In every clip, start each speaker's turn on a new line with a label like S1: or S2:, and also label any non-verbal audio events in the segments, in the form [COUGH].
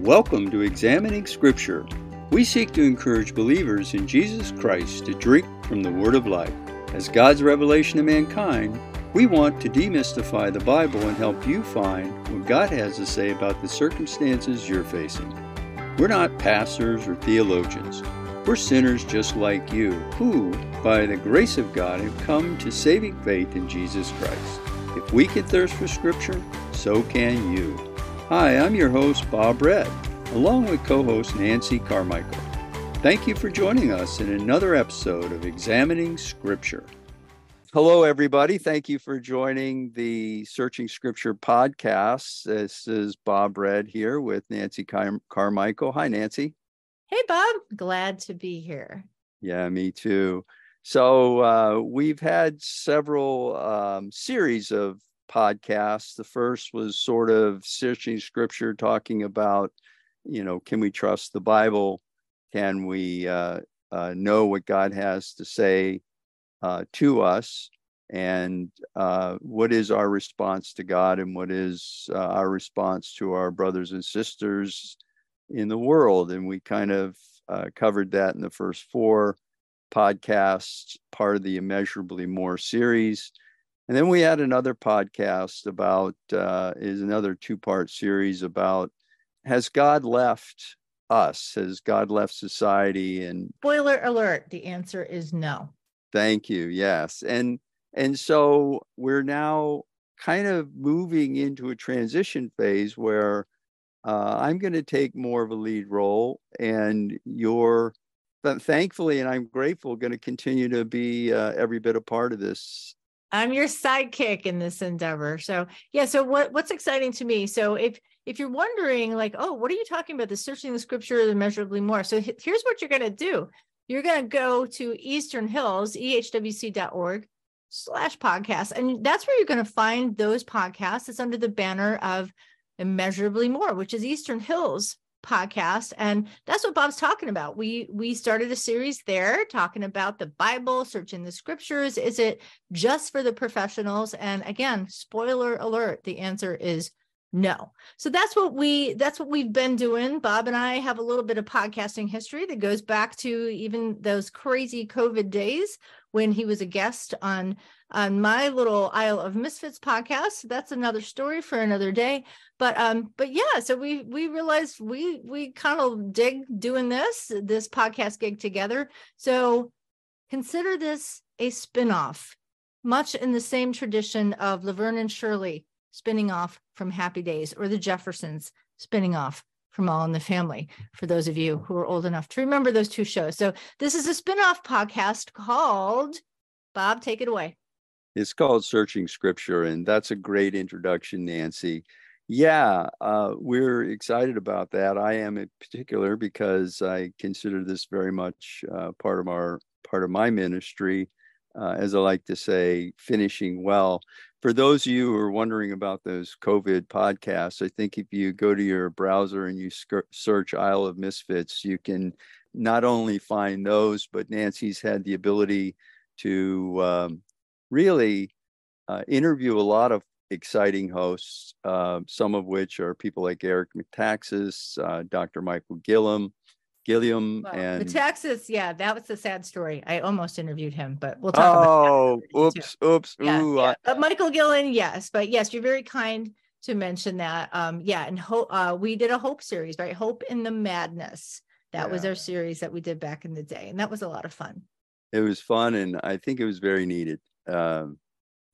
S1: Welcome to Examining Scripture. We seek to encourage believers in Jesus Christ to drink from the Word of life. As God's revelation to mankind, we want to demystify the Bible and help you find what God has to say about the circumstances you're facing. We're not pastors or theologians. We're sinners just like you, who, by the grace of God, have come to saving faith in Jesus Christ. If we can thirst for Scripture, so can you. Hi, I'm your host, Bob Red, along with co host Nancy Carmichael. Thank you for joining us in another episode of Examining Scripture. Hello, everybody. Thank you for joining the Searching Scripture podcast. This is Bob Red here with Nancy Car- Carmichael. Hi, Nancy.
S2: Hey, Bob. Glad to be here.
S1: Yeah, me too. So, uh, we've had several um, series of podcasts. The first was sort of searching scripture, talking about, you know, can we trust the Bible? Can we uh, uh, know what God has to say uh, to us? And uh, what is our response to God? And what is uh, our response to our brothers and sisters in the world? And we kind of uh, covered that in the first four podcasts, part of the Immeasurably More series. And then we had another podcast about, uh, is another two part series about has God left us? Has God left society? And
S2: spoiler alert, the answer is no.
S1: Thank you. Yes. And, and so we're now kind of moving into a transition phase where uh, I'm going to take more of a lead role and you're but thankfully and i'm grateful going to continue to be uh, every bit a part of this
S2: I'm your sidekick in this endeavor. So yeah, so what what's exciting to me? So if if you're wondering like, oh, what are you talking about? The searching the scripture immeasurably more. So here's what you're gonna do. You're gonna go to Eastern Hills, ehwc.org slash podcast. And that's where you're gonna find those podcasts. It's under the banner of immeasurably more, which is Eastern Hills podcast and that's what bob's talking about. We we started a series there talking about the bible searching the scriptures. Is it just for the professionals? And again spoiler alert the answer is no. So that's what we that's what we've been doing. Bob and i have a little bit of podcasting history that goes back to even those crazy covid days when he was a guest on on my little Isle of Misfits podcast. That's another story for another day. But um, but yeah, so we we realized we we kind of dig doing this this podcast gig together. So consider this a spinoff, much in the same tradition of Laverne and Shirley spinning off from Happy Days or the Jeffersons spinning off from All in the Family, for those of you who are old enough to remember those two shows. So, this is a spin off podcast called Bob, take it away.
S1: It's called Searching Scripture, and that's a great introduction, Nancy. Yeah, uh, we're excited about that. I am in particular because I consider this very much uh, part of our part of my ministry. Uh, as I like to say, finishing well. For those of you who are wondering about those COVID podcasts, I think if you go to your browser and you search Isle of Misfits, you can not only find those, but Nancy's had the ability to um, really uh, interview a lot of exciting hosts, uh, some of which are people like Eric Metaxas, uh, Dr. Michael Gilliam, Gilliam, well, and
S2: Metaxas. Yeah, that was a sad story. I almost interviewed him, but we'll talk. About it.
S1: Oh, oops, oops,
S2: yeah,
S1: ooh.
S2: Yeah. I... But Michael Gilliam, yes, but yes, you're very kind to mention that. Um, yeah, and hope uh, we did a Hope series, right? Hope in the Madness. That yeah. was our series that we did back in the day, and that was a lot of fun.
S1: It was fun, and I think it was very needed um,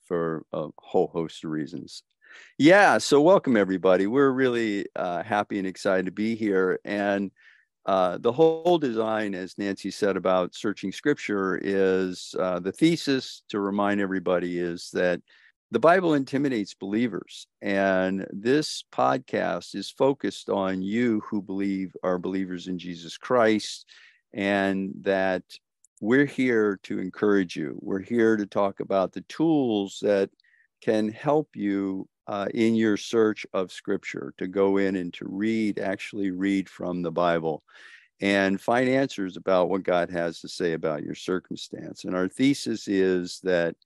S1: for a whole host of reasons. Yeah, so welcome everybody. We're really uh, happy and excited to be here. And uh, the whole design, as Nancy said about searching scripture, is uh, the thesis to remind everybody is that the Bible intimidates believers. And this podcast is focused on you who believe are believers in Jesus Christ and that we're here to encourage you. We're here to talk about the tools that can help you uh, in your search of scripture to go in and to read, actually read from the Bible and find answers about what God has to say about your circumstance. And our thesis is that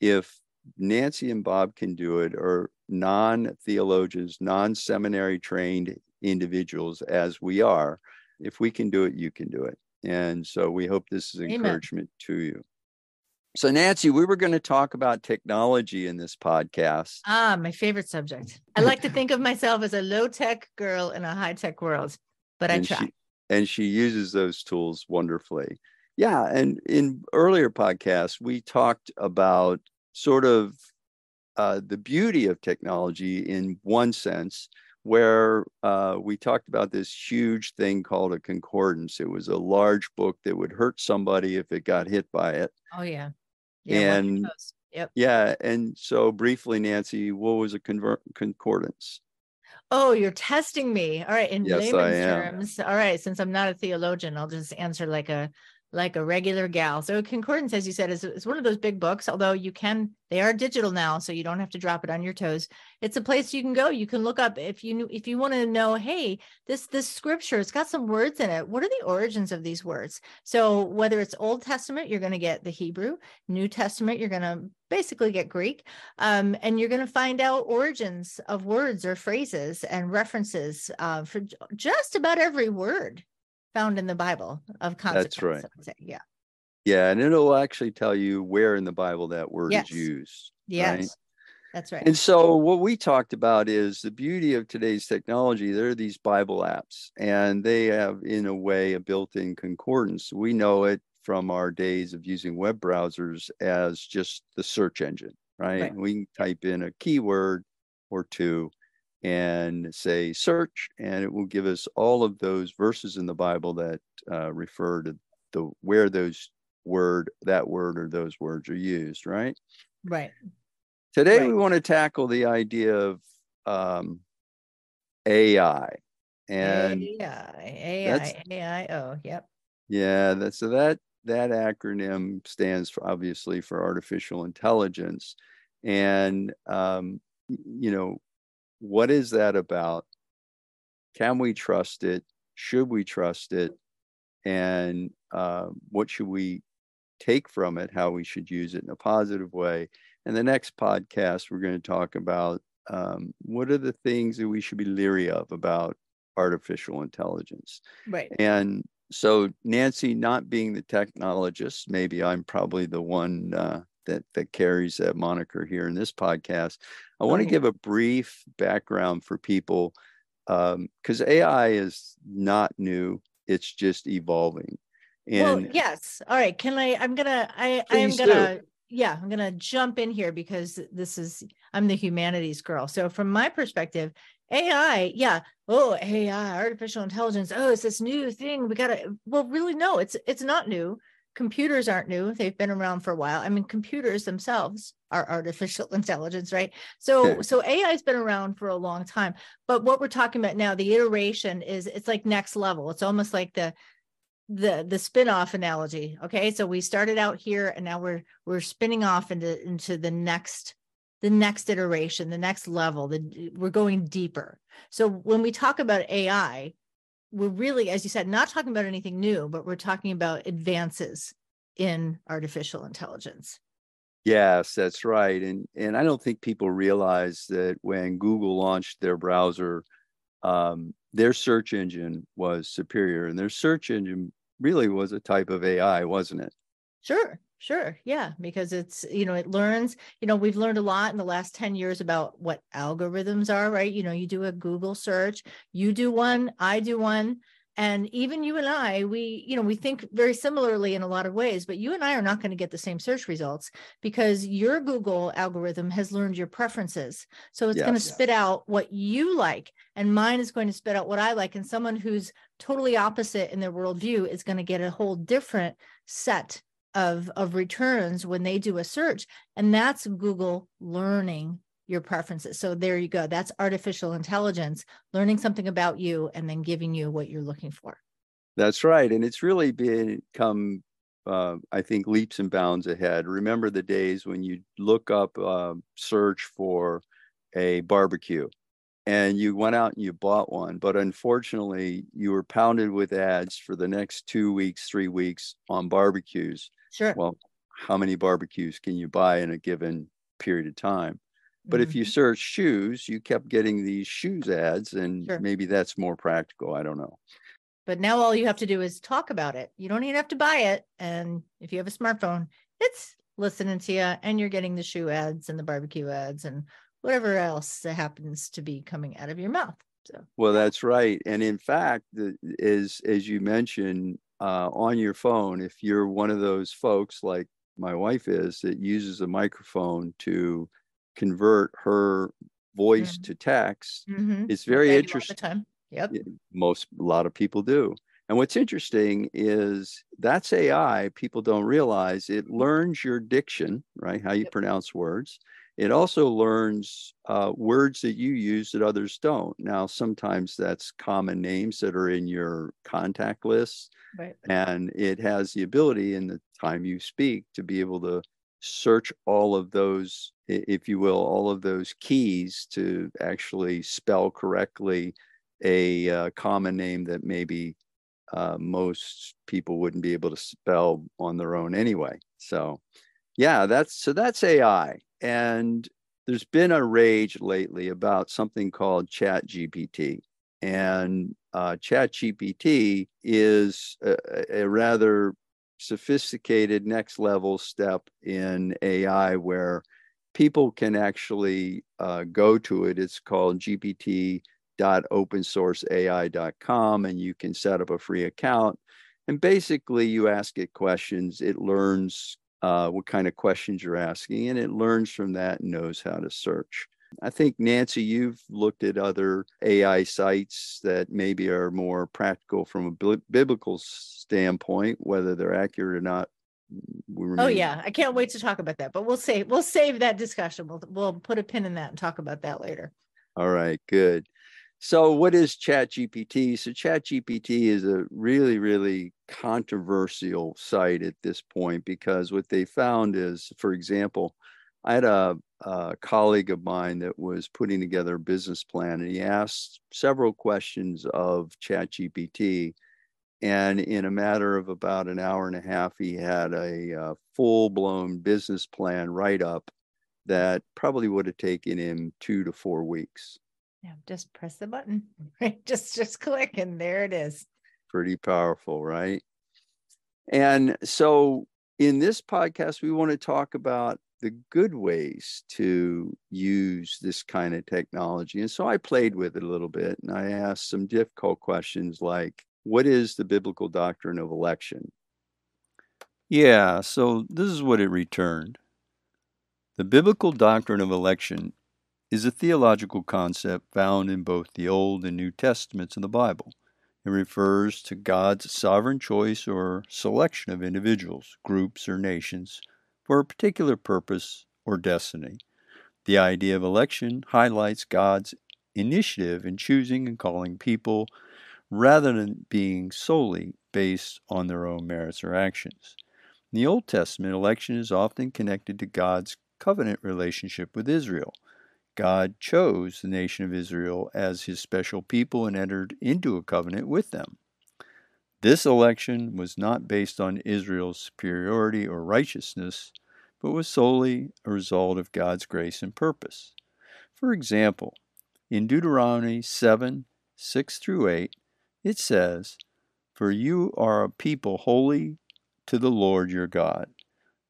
S1: if Nancy and Bob can do it, or non theologians, non seminary trained individuals as we are. If we can do it, you can do it. And so we hope this is encouragement Amen. to you. So, Nancy, we were going to talk about technology in this podcast.
S2: Ah, my favorite subject. I like to think of myself as a low tech girl in a high tech world, but I try.
S1: She, and she uses those tools wonderfully. Yeah. And in earlier podcasts, we talked about sort of uh, the beauty of technology in one sense, where uh, we talked about this huge thing called a concordance. It was a large book that would hurt somebody if it got hit by it.
S2: Oh, yeah.
S1: yeah and yep. yeah. And so, briefly, Nancy, what was a conver- concordance?
S2: Oh, you're testing me. All right. In yes, layman's terms. All right. Since I'm not a theologian, I'll just answer like a like a regular gal. So concordance, as you said, is, is one of those big books, although you can, they are digital now, so you don't have to drop it on your toes. It's a place you can go. You can look up if you if you want to know, hey, this this scripture, it's got some words in it. What are the origins of these words? So whether it's Old Testament, you're going to get the Hebrew, New Testament, you're going to basically get Greek. Um, and you're going to find out origins of words or phrases and references uh, for just about every word found in the Bible of consequence.
S1: That's right.
S2: Yeah.
S1: Yeah, and it'll actually tell you where in the Bible that word yes. is used.
S2: Yes. Right? That's right.
S1: And so what we talked about is the beauty of today's technology. There are these Bible apps, and they have, in a way, a built-in concordance. We know it from our days of using web browsers as just the search engine, right? right. We can type in a keyword or two, and say search, and it will give us all of those verses in the Bible that uh, refer to the where those word that word or those words are used. Right.
S2: Right.
S1: Today right. we want to tackle the idea of um, AI and
S2: AI, AI, AI. Oh, yep.
S1: Yeah, that's so that that acronym stands for obviously for artificial intelligence, and um, you know what is that about? Can we trust it? Should we trust it? And uh, what should we take from it? How we should use it in a positive way? And the next podcast, we're going to talk about um, what are the things that we should be leery of about artificial intelligence.
S2: Right.
S1: And so, Nancy, not being the technologist, maybe I'm probably the one uh, that that carries that moniker here in this podcast. I want to give a brief background for people because um, AI is not new; it's just evolving.
S2: And well, yes. All right. Can I? I'm gonna. I. I am gonna. Do. Yeah, I'm gonna jump in here because this is. I'm the humanities girl. So from my perspective, AI, yeah. Oh, AI, artificial intelligence. Oh, it's this new thing. We gotta. Well, really, no. It's it's not new computers aren't new they've been around for a while. I mean computers themselves are artificial [LAUGHS] intelligence right? So so ai has been around for a long time but what we're talking about now the iteration is it's like next level. It's almost like the the the spin-off analogy okay? So we started out here and now we're we're spinning off into into the next the next iteration the next level the we're going deeper. So when we talk about ai we're really, as you said, not talking about anything new, but we're talking about advances in artificial intelligence.
S1: Yes, that's right. And and I don't think people realize that when Google launched their browser, um, their search engine was superior, and their search engine really was a type of AI, wasn't it?
S2: Sure. Sure. Yeah. Because it's, you know, it learns, you know, we've learned a lot in the last 10 years about what algorithms are, right? You know, you do a Google search, you do one, I do one. And even you and I, we, you know, we think very similarly in a lot of ways, but you and I are not going to get the same search results because your Google algorithm has learned your preferences. So it's yes. going to spit out what you like, and mine is going to spit out what I like. And someone who's totally opposite in their worldview is going to get a whole different set of of returns when they do a search and that's google learning your preferences. So there you go. That's artificial intelligence learning something about you and then giving you what you're looking for.
S1: That's right. And it's really become uh, i think leaps and bounds ahead. Remember the days when you look up uh, search for a barbecue and you went out and you bought one but unfortunately you were pounded with ads for the next two weeks three weeks on barbecues
S2: Sure.
S1: Well, how many barbecues can you buy in a given period of time. But if you
S2: Mhm.
S1: search shoes, you kept getting these shoes ads, and
S2: Sure.
S1: maybe that's more practical. I don't know.
S2: But now all you have to do is talk about it. You don't even have to buy it. And if you have a smartphone, it's listening to you and you're getting the shoe ads and the barbecue ads and whatever else that happens to be coming out of your mouth. So
S1: Well, that's right. And in fact, the, is as you mentioned uh, on your phone, if you're one of those folks like my wife is that uses a microphone to convert her voice
S2: Mhm.
S1: to text,
S2: mhm.
S1: it's very
S2: the
S1: interesting.
S2: time. Yep.
S1: Yeah, most a lot of people do and what's interesting is that's ai people don't realize it learns your diction right how you
S2: Yep.
S1: pronounce words it also learns uh, words that you use that others don't now sometimes that's common names that are in your contact list
S2: Right.
S1: and it has the ability in the time you speak to be able to search all of those if you will all of those keys to actually spell correctly a uh, common name that maybe uh, most people wouldn't be able to spell on their own anyway so yeah that's so that's ai and there's been a rage lately about something called chat gpt and uh, chat gpt is a, a rather sophisticated next level step in ai where people can actually uh, go to it it's called gpt www.opensourceai.com and you can set up a free account. And basically, you ask it questions, it learns uh, what kind of questions you're asking, and it learns from that and knows how to search. I think, Nancy, you've looked at other AI sites that maybe are more practical from a biblical standpoint, whether they're accurate or not.
S2: Oh yeah, I can't wait to talk about that. But we'll save we'll save that discussion. We'll we'll put a pin in that and talk about that later.
S1: All right, good. So, what is ChatGPT? So, ChatGPT is a really, really controversial site at this point because what they found is, for example, I had a, a colleague of mine that was putting together a business plan and he asked several questions of ChatGPT. And in a matter of about an hour and a half, he had a, uh full blown business plan write up that probably would have taken him two to four weeks.
S2: Yeah, just press the button. [LAUGHS] Right. Just just click and there it is.
S1: pretty powerful, right? And so in this podcast, we want to talk about the good ways to use this kind of technology. And so I played with it a little bit and I asked some difficult questions like, what is the biblical doctrine of election? Yeah, so this is what it returned. The biblical doctrine of election is a theological concept found in both the Old and New Testaments of the Bible. It refers to God's sovereign choice or selection of individuals, groups, or nations for a particular purpose or destiny. The idea of election highlights God's initiative in choosing and calling people rather than being solely based on their own merits or actions. In the Old Testament, election is often connected to God's covenant relationship with Israel. God chose the nation of Israel as his special people and entered into a covenant with them. This election was not based on Israel's superiority or righteousness, but was solely a result of God's grace and purpose. For example, in Deuteronomy 7 6 through 8, it says, For you are a people holy to the Lord your God.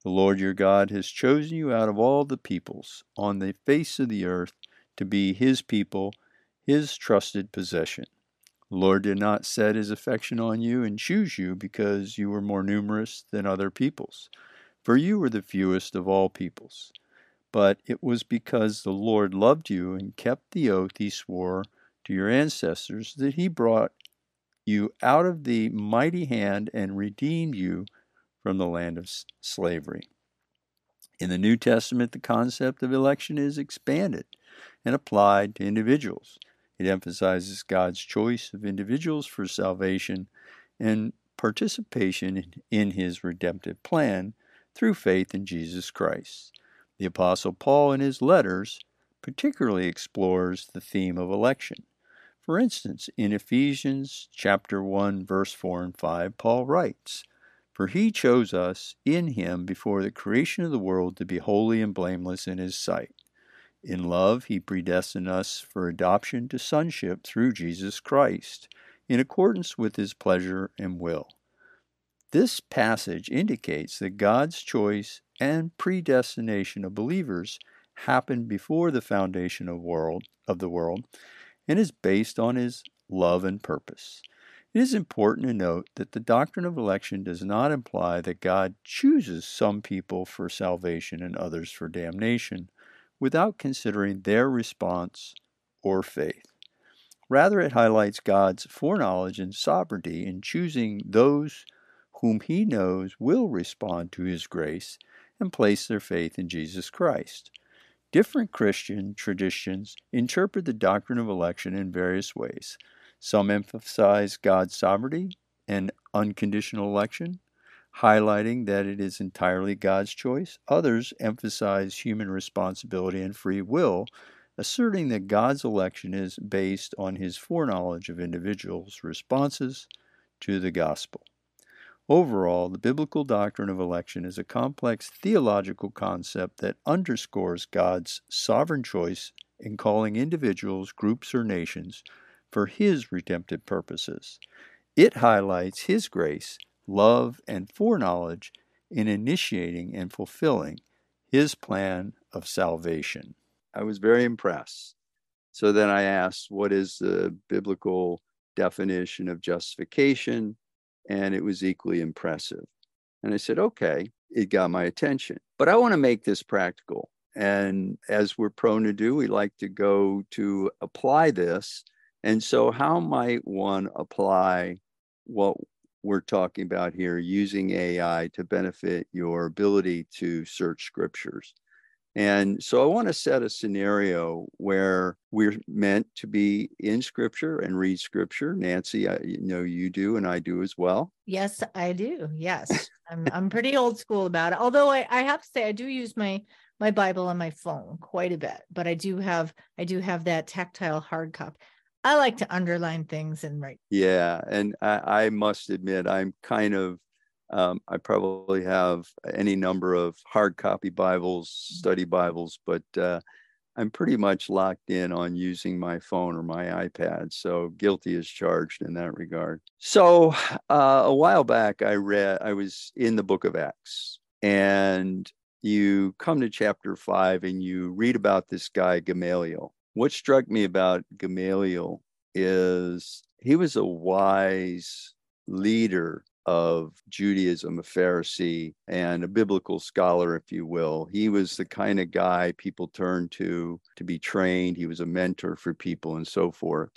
S1: The Lord your God has chosen you out of all the peoples on the face of the earth to be his people, his trusted possession. The Lord did not set his affection on you and choose you because you were more numerous than other peoples, for you were the fewest of all peoples. But it was because the Lord loved you and kept the oath he swore to your ancestors that he brought you out of the mighty hand and redeemed you from the land of slavery. In the New Testament, the concept of election is expanded and applied to individuals. It emphasizes God's choice of individuals for salvation and participation in his redemptive plan through faith in Jesus Christ. The Apostle Paul, in his letters, particularly explores the theme of election. For instance, in Ephesians chapter 1 verse 4 and 5, Paul writes, For he chose us in him before the creation of the world to be holy and blameless in his sight. In love, he predestined us for adoption to sonship through Jesus Christ, in accordance with his pleasure and will. This passage indicates that God's choice and predestination of believers happened before the foundation of world of the world and is based on his love and purpose. It is important to note that the doctrine of election does not imply that God chooses some people for salvation and others for damnation without considering their response or faith. Rather, it highlights God's foreknowledge and sovereignty in choosing those whom he knows will respond to his grace and place their faith in Jesus Christ. Different Christian traditions interpret the doctrine of election in various ways. Some emphasize God's sovereignty and unconditional election, highlighting that it is entirely God's choice. Others emphasize human responsibility and free will, asserting that God's election is based on his foreknowledge of individuals' responses to the gospel. Overall, the biblical doctrine of election is a complex theological concept that underscores God's sovereign choice in calling individuals, groups, or nations for His redemptive purposes. It highlights His grace, love, and foreknowledge in initiating and fulfilling His plan of salvation. I was very impressed. So then I asked, what is the biblical definition of justification? And it was equally impressive. And I said, okay, it got my attention. But I want to make this practical. And as we're prone to do, we like to go to apply this and so, how might one apply what we're talking about here using AI to benefit your ability to search scriptures? And so, I want to set a scenario where we're meant to be in scripture and read scripture. Nancy, I know you do, and I do as well.
S2: Yes, I do. Yes, [LAUGHS] I'm I'm pretty old school about it. Although I, I have to say I do use my my Bible on my phone quite a bit, but I do have I do have that tactile hard copy. I like to underline things and write.
S1: Yeah, and I, I must admit, I'm kind of, um, I probably have any number of hard copy Bibles, study Bibles, but uh, I'm pretty much locked in on using my phone or my iPad. So guilty is charged in that regard. So uh, a while back, I read, I was in the book of Acts, and you come to chapter five and you read about this guy, Gamaliel what struck me about Gamaliel is he was a wise leader of Judaism, a Pharisee, and a biblical scholar, if you will. He was the kind of guy people turned to to be trained. He was a mentor for people and so forth.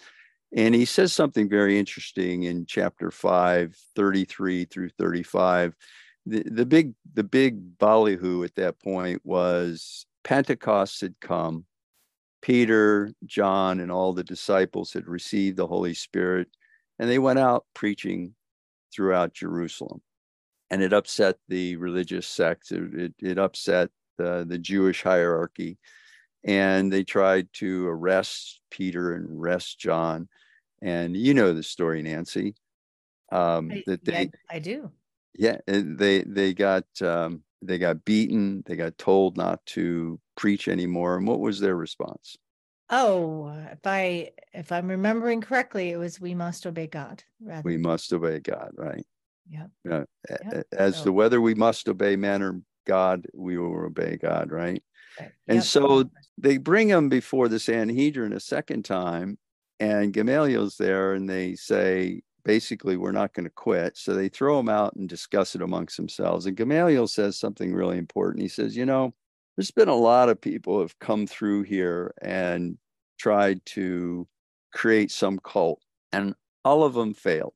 S1: And he says something very interesting in chapter 5, 33 through 35. The, the big the big ballyhoo at that point was Pentecost had come Peter, John, and all the disciples had received the Holy Spirit, and they went out preaching throughout Jerusalem. And it upset the religious sects, it, it, it upset the, the Jewish hierarchy. And they tried to arrest Peter and arrest John. And you know the story, Nancy.
S2: Um, I, that they, yeah, I do.
S1: Yeah, they they got um, they got beaten. They got told not to preach anymore. And what was their response?
S2: Oh, if I if I'm remembering correctly, it was we must obey God.
S1: Rather. We must obey God, right?
S2: Yeah.
S1: yeah. Yep. As so. to whether we must obey man or God, we will obey God, right? right. And yep. so they bring him before the Sanhedrin a second time, and Gamaliel's there, and they say, basically we're not going to quit. So they throw him out and discuss it amongst themselves. And Gamaliel says something really important. He says, you know, there's been a lot of people have come through here and tried to create some cult, and all of them failed.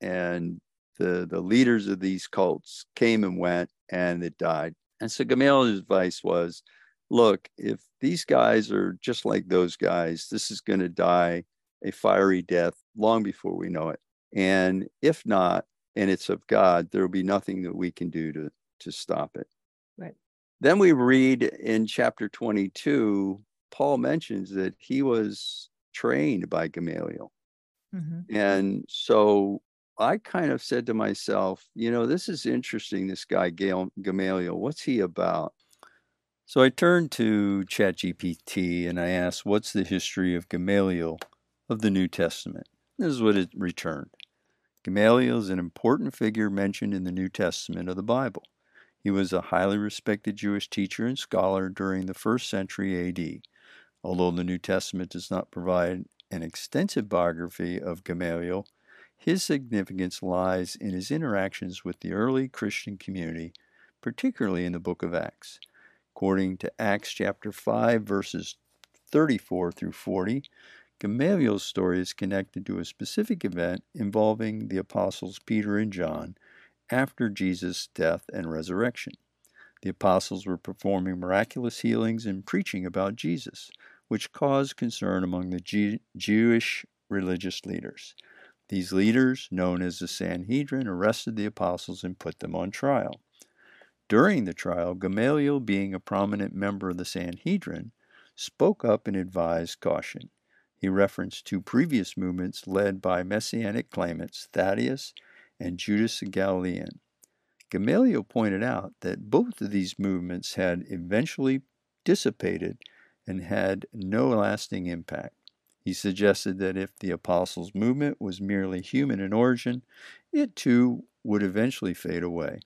S1: And the the leaders of these cults came and went, and it died. And so Gamaliel's advice was, look, if these guys are just like those guys, this is going to die a fiery death long before we know it. And if not, and it's of God, there will be nothing that we can do to, to stop it.
S2: Right.
S1: Then we read in chapter 22, Paul mentions that he was trained by Gamaliel. Mm-hmm. And so I kind of said to myself, you know, this is interesting, this guy, Gail, Gamaliel. What's he about? So I turned to ChatGPT and I asked, what's the history of Gamaliel of the New Testament? This is what it returned. Gamaliel is an important figure mentioned in the New Testament of the Bible. He was a highly respected Jewish teacher and scholar during the first century AD. Although the New Testament does not provide an extensive biography of Gamaliel, his significance lies in his interactions with the early Christian community, particularly in the book of Acts. According to Acts chapter 5, verses 34 through 40, Gamaliel's story is connected to a specific event involving the apostles Peter and John after Jesus' death and resurrection. The apostles were performing miraculous healings and preaching about Jesus, which caused concern among the G- Jewish religious leaders. These leaders, known as the Sanhedrin, arrested the apostles and put them on trial. During the trial, Gamaliel, being a prominent member of the Sanhedrin, spoke up and advised caution. He referenced two previous movements led by messianic claimants, Theudas and Judas the Galilean. Gamaliel pointed out that both of these movements had eventually dissipated and had no lasting impact. He suggested that if the apostles' movement was merely human in origin, it too would eventually fade away.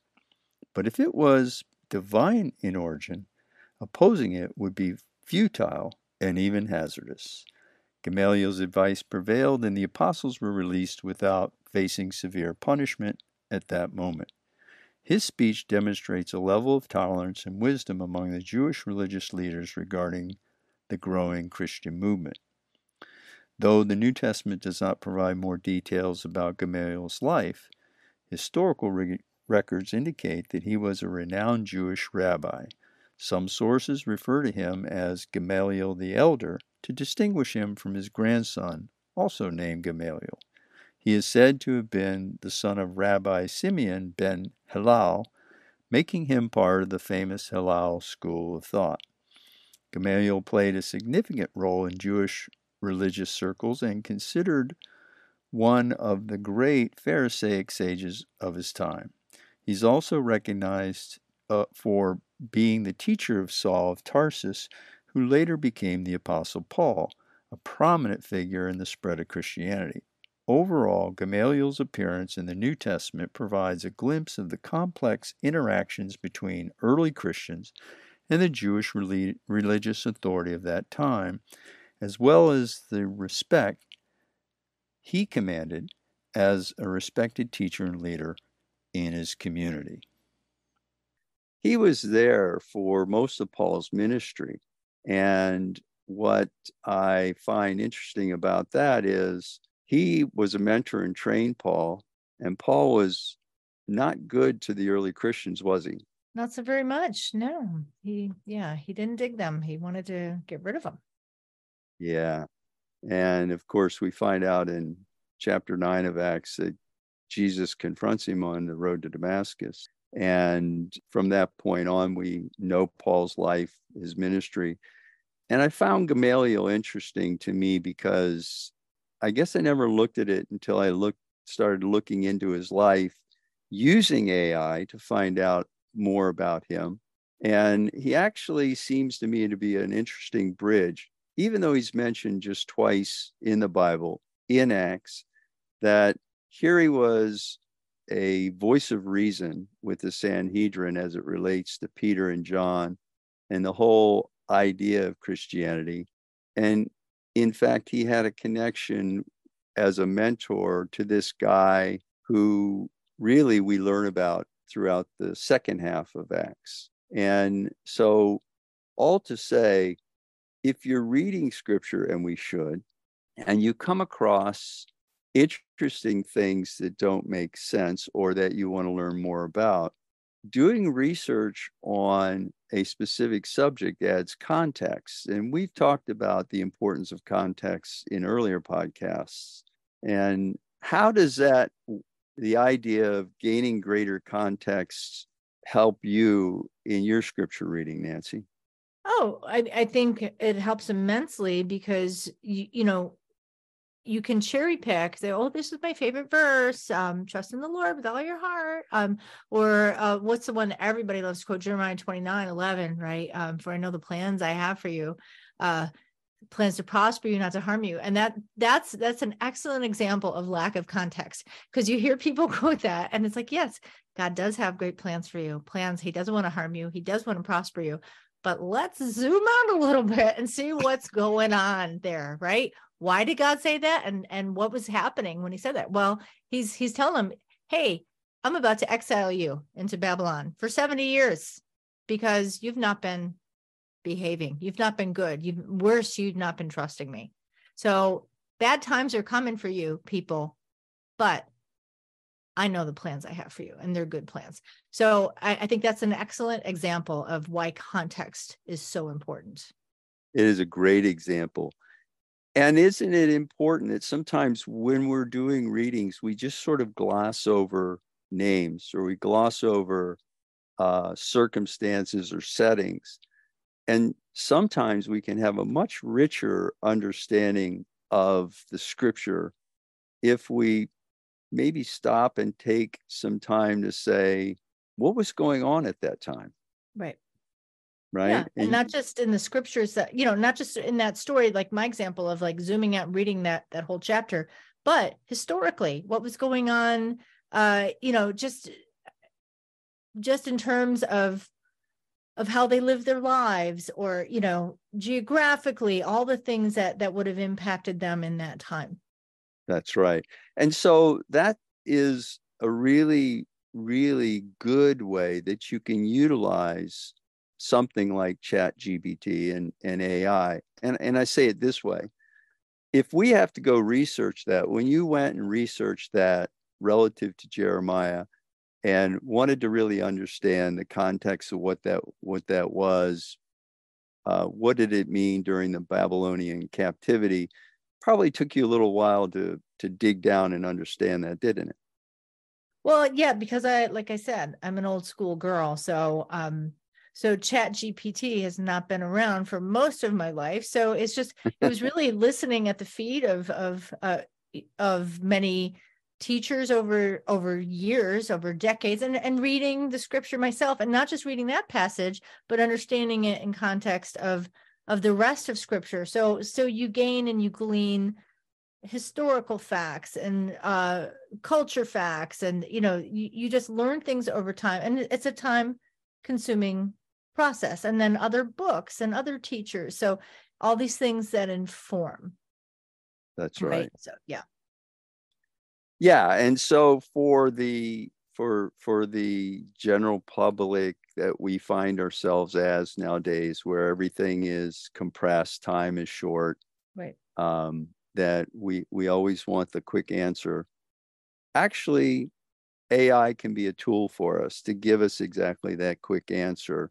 S1: But if it was divine in origin, opposing it would be futile and even hazardous. Gamaliel's advice prevailed, and the apostles were released without facing severe punishment at that moment. His speech demonstrates a level of tolerance and wisdom among the Jewish religious leaders regarding the growing Christian movement. Though the New Testament does not provide more details about Gamaliel's life, historical re- records indicate that he was a renowned Jewish rabbi. Some sources refer to him as Gamaliel the Elder to distinguish him from his grandson, also named Gamaliel. He is said to have been the son of Rabbi Simeon ben Hillel, making him part of the famous Hillel school of thought. Gamaliel played a significant role in Jewish religious circles and considered one of the great Pharisaic sages of his time. He's also recognized uh, for being the teacher of Saul of Tarsus, who later became the Apostle Paul, a prominent figure in the spread of Christianity. Overall, Gamaliel's appearance in the New Testament provides a glimpse of the complex interactions between early Christians and the Jewish religious authority of that time, as well as the respect he commanded as a respected teacher and leader in his community. He was there for most of Paul's ministry. And what I find interesting about that is he was a mentor and trained Paul, and Paul was not good to the early Christians, was he?
S2: Not so very much. No, he, yeah, he didn't dig them. He wanted to get rid of them.
S1: Yeah. And of course, we find out in chapter nine of Acts that Jesus confronts him on the road to Damascus. And from that point on, we know Paul's life, his ministry. And I found Gamaliel interesting to me because I guess I never looked at it until I looked started looking into his life using AI to find out more about him. And he actually seems to me to be an interesting bridge, even though he's mentioned just twice in the Bible, in Acts, that here he was a voice of reason with the Sanhedrin as it relates to Peter and John and the whole idea of Christianity. And in fact, he had a connection as a mentor to this guy who really we learn about throughout the second half of Acts. And so, all to say, if you're reading scripture, and we should, and you come across interesting things that don't make sense or that you want to learn more about, doing research on a specific subject adds context. And we've talked about the importance of context in earlier podcasts. And how does that, the idea of gaining greater context, help you in your scripture reading, Nancy?
S2: Oh, I, I think it helps immensely because you, you know you can cherry pick say oh this is my favorite verse um, trust in the lord with all your heart um, or uh, what's the one everybody loves? To quote jeremiah 29 11 right? Um, for i know the plans i have for you uh, plans to prosper you not to harm you and that that's that's an excellent example of lack of context because you hear people [LAUGHS] quote that and it's like yes god does have great plans for you plans. He doesn't want to harm you. He does want to prosper you but let's zoom out a little bit and see what's going on there right why did god say that and and what was happening when he said that well he's he's telling them hey i'm about to exile you into babylon for 70 years because you've not been behaving you've not been good you've worse you've not been trusting me so bad times are coming for you people but I know the plans I have for you, and they're good plans. So I, I, think that's an excellent example of why context is so important.
S1: It is a great example. And isn't it important that sometimes when we're doing readings, we just sort of gloss over names or we gloss over uh, circumstances or settings? And sometimes we can have a much richer understanding of the scripture if we maybe stop and take some time to say, what was going on at that time?
S2: Right
S1: right
S2: yeah. and, and not just in the scriptures that you know not just in that story like my example of like zooming out and reading that that whole chapter but historically what was going on uh you know just just in terms of of how they live their lives or you know geographically all the things that that would have impacted them in that time
S1: that's right and so that is a really really good way that you can utilize something like chat gpt and, and ai and, and i say it this way if we have to go research that when you went and researched that relative to jeremiah and wanted to really understand the context of what that what that was uh, what did it mean during the babylonian captivity probably took you a little while to to dig down and understand that didn't it?
S2: Well yeah because i like i said i'm an old school girl so um so chat gpt has not been around for most of my life. So it's just it was [LAUGHS] really listening at the feet of of uh, of many teachers over over years over decades and and reading the scripture myself and not just reading that passage but understanding it in context of of the rest of scripture. So so you gain and you glean historical facts and uh culture facts and you know you, you just learn things over time and it's a time consuming process and then other books and other teachers. So all these things that inform.
S1: That's right, right?
S2: so yeah.
S1: Yeah and so for the for for the general public that we find ourselves as nowadays where everything is compressed time is short
S2: right.
S1: um that we we always want the quick answer. Actually ai can be a tool for us to give us exactly that quick answer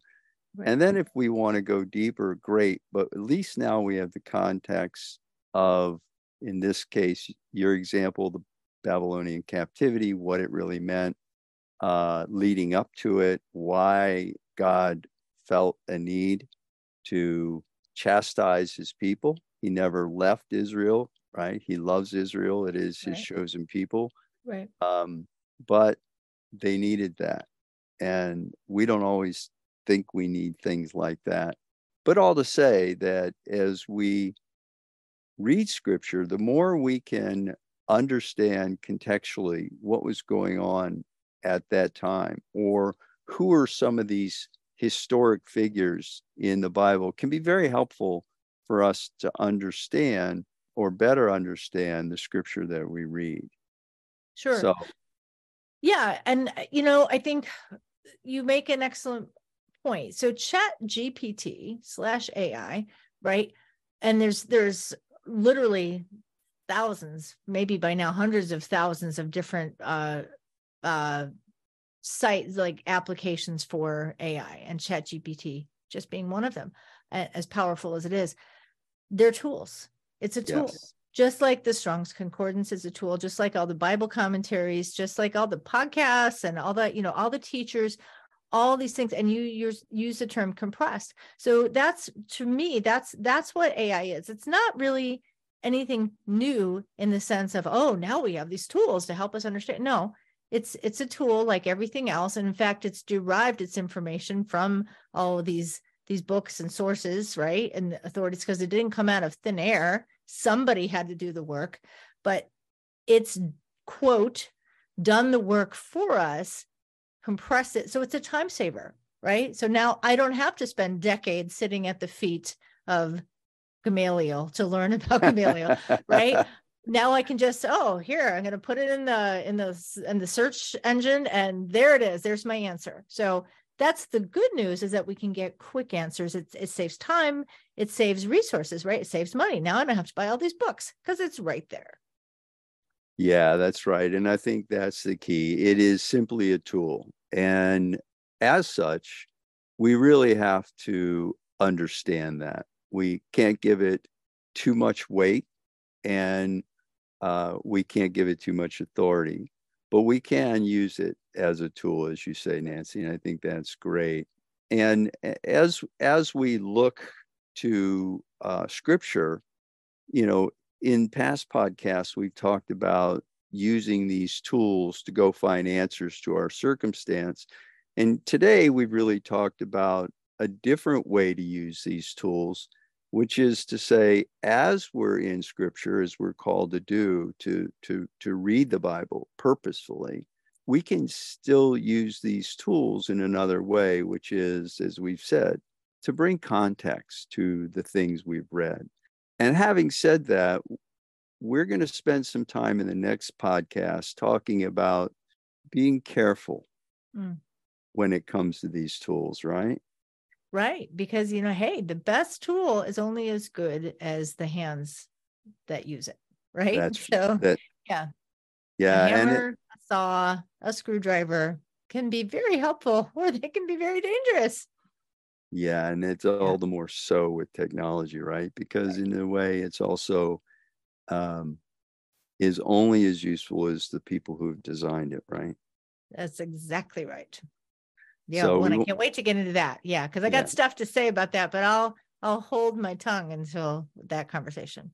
S1: Right. And then if we want to go deeper, great. But at least now we have the context of, in this case, your example, the Babylonian captivity, what it really meant, uh, leading up to it, why God felt a need to chastise his people. He never left Israel, right? He loves Israel. It is his right. chosen people.
S2: Right.
S1: Um, but they needed that. And we don't always think we need things like that. But all to say that as we read scripture, the more we can understand contextually what was going on at that time or who are some of these historic figures in the Bible can be very helpful for us to understand or better understand the scripture that we read.
S2: Sure. So, yeah. And, uh, you know, I think you make an excellent point. So chat GPT slash AI, right? And there's there's literally thousands, maybe by now hundreds of thousands of different uh uh sites like applications for AI and chat GPT just being one of them, as powerful as it is. They're tools. It's a tool. Yes just like the Strong's Concordance is a tool, just like all the Bible commentaries, just like all the podcasts and all the, you know, all the teachers all these things and you use use the term compressed so that's to me that's that's what ai is it's not really anything new in the sense of, oh, now we have these tools to help us understand. No, it's it's a tool like everything else. And in fact, it's derived its information from all these these books and sources, right? And authorities, because it didn't come out of thin air. Somebody had to do the work, but it's quote done the work for us, compress it. So it's a time saver, right? So now I don't have to spend decades sitting at the feet of Gamaliel to learn [LAUGHS] about Gamaliel, right? Now I can just oh here I'm going to put it in the in the in the search engine and there it is. There's my answer. So that's the good news is that we can get quick answers. It, it saves time, it saves resources, right? It saves money. Now I don't have to buy all these books because it's right there.
S1: Yeah, that's right. And I think that's the key. It is simply a tool. And as such, we really have to understand that. We can't give it too much weight and uh, we can't give it too much authority, but we can use it as a tool, as you say, Nancy. And I think that's great. And as as we look to uh, scripture, you know, in past podcasts, we've talked about using these tools to go find answers to our circumstance. And today we've really talked about a different way to use these tools, which is to say, as we're in scripture, as we're called to do, to, to, to read the Bible purposefully, we can still use these tools in another way, which is, as we've said, to bring context to the things we've read. And having said that, we're going to spend some time in the next podcast talking about being careful mm. when it comes to these tools, right?
S2: Right. Because, you know, hey, the best tool is only as good as the hands that use it. Right.
S1: That's, [LAUGHS]
S2: so,
S1: that,
S2: yeah.
S1: Yeah.
S2: A hammer, and it, a saw, a screwdriver can be very helpful [LAUGHS] or they can be very dangerous.
S1: Yeah, and it's all the more so with technology, right? Because in a way, it's also um, is only as useful as the people who have designed it, right?
S2: That's exactly right. Yeah, so well, I can't wait to get into that. Yeah, because I got yeah. stuff to say about that, but I'll I'll hold my tongue until that conversation.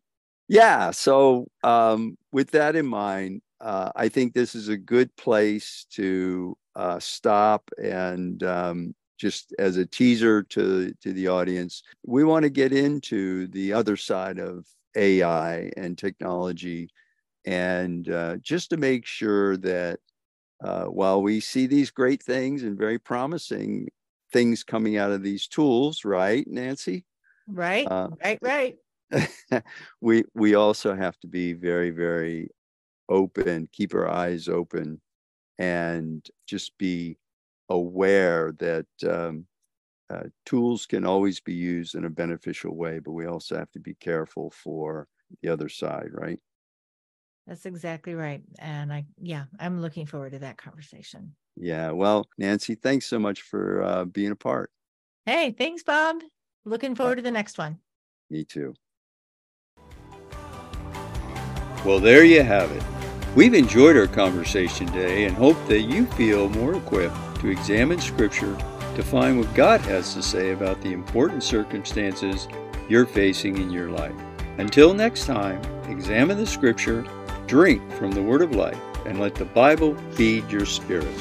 S1: Yeah. So um, with that in mind, uh, I think this is a good place to uh, stop and um, just as a teaser to to the audience, we want to get into the other side of AI and technology, and uh, just to make sure that uh, while we see these great things and very promising things coming out of these tools, right, Nancy?
S2: Right, uh, right, right. [LAUGHS]
S1: we we also have to be very very open, keep our eyes open, and just be aware that um, uh, tools can always be used in a beneficial way, but we also have to be careful for the other side, right?
S2: That's exactly right. And I, yeah, I'm looking forward to that conversation.
S1: Yeah. Well, Nancy, thanks so much for uh, being a part.
S2: Hey, thanks, Bob. Looking forward to the next one.
S1: Me too.
S3: Well, there you have it. We've enjoyed our conversation today and hope that you feel more equipped to examine Scripture to find what God has to say about the important circumstances you're facing in your life. Until next time, examine the Scripture, drink from the Word of life, and let the Bible feed your spirit.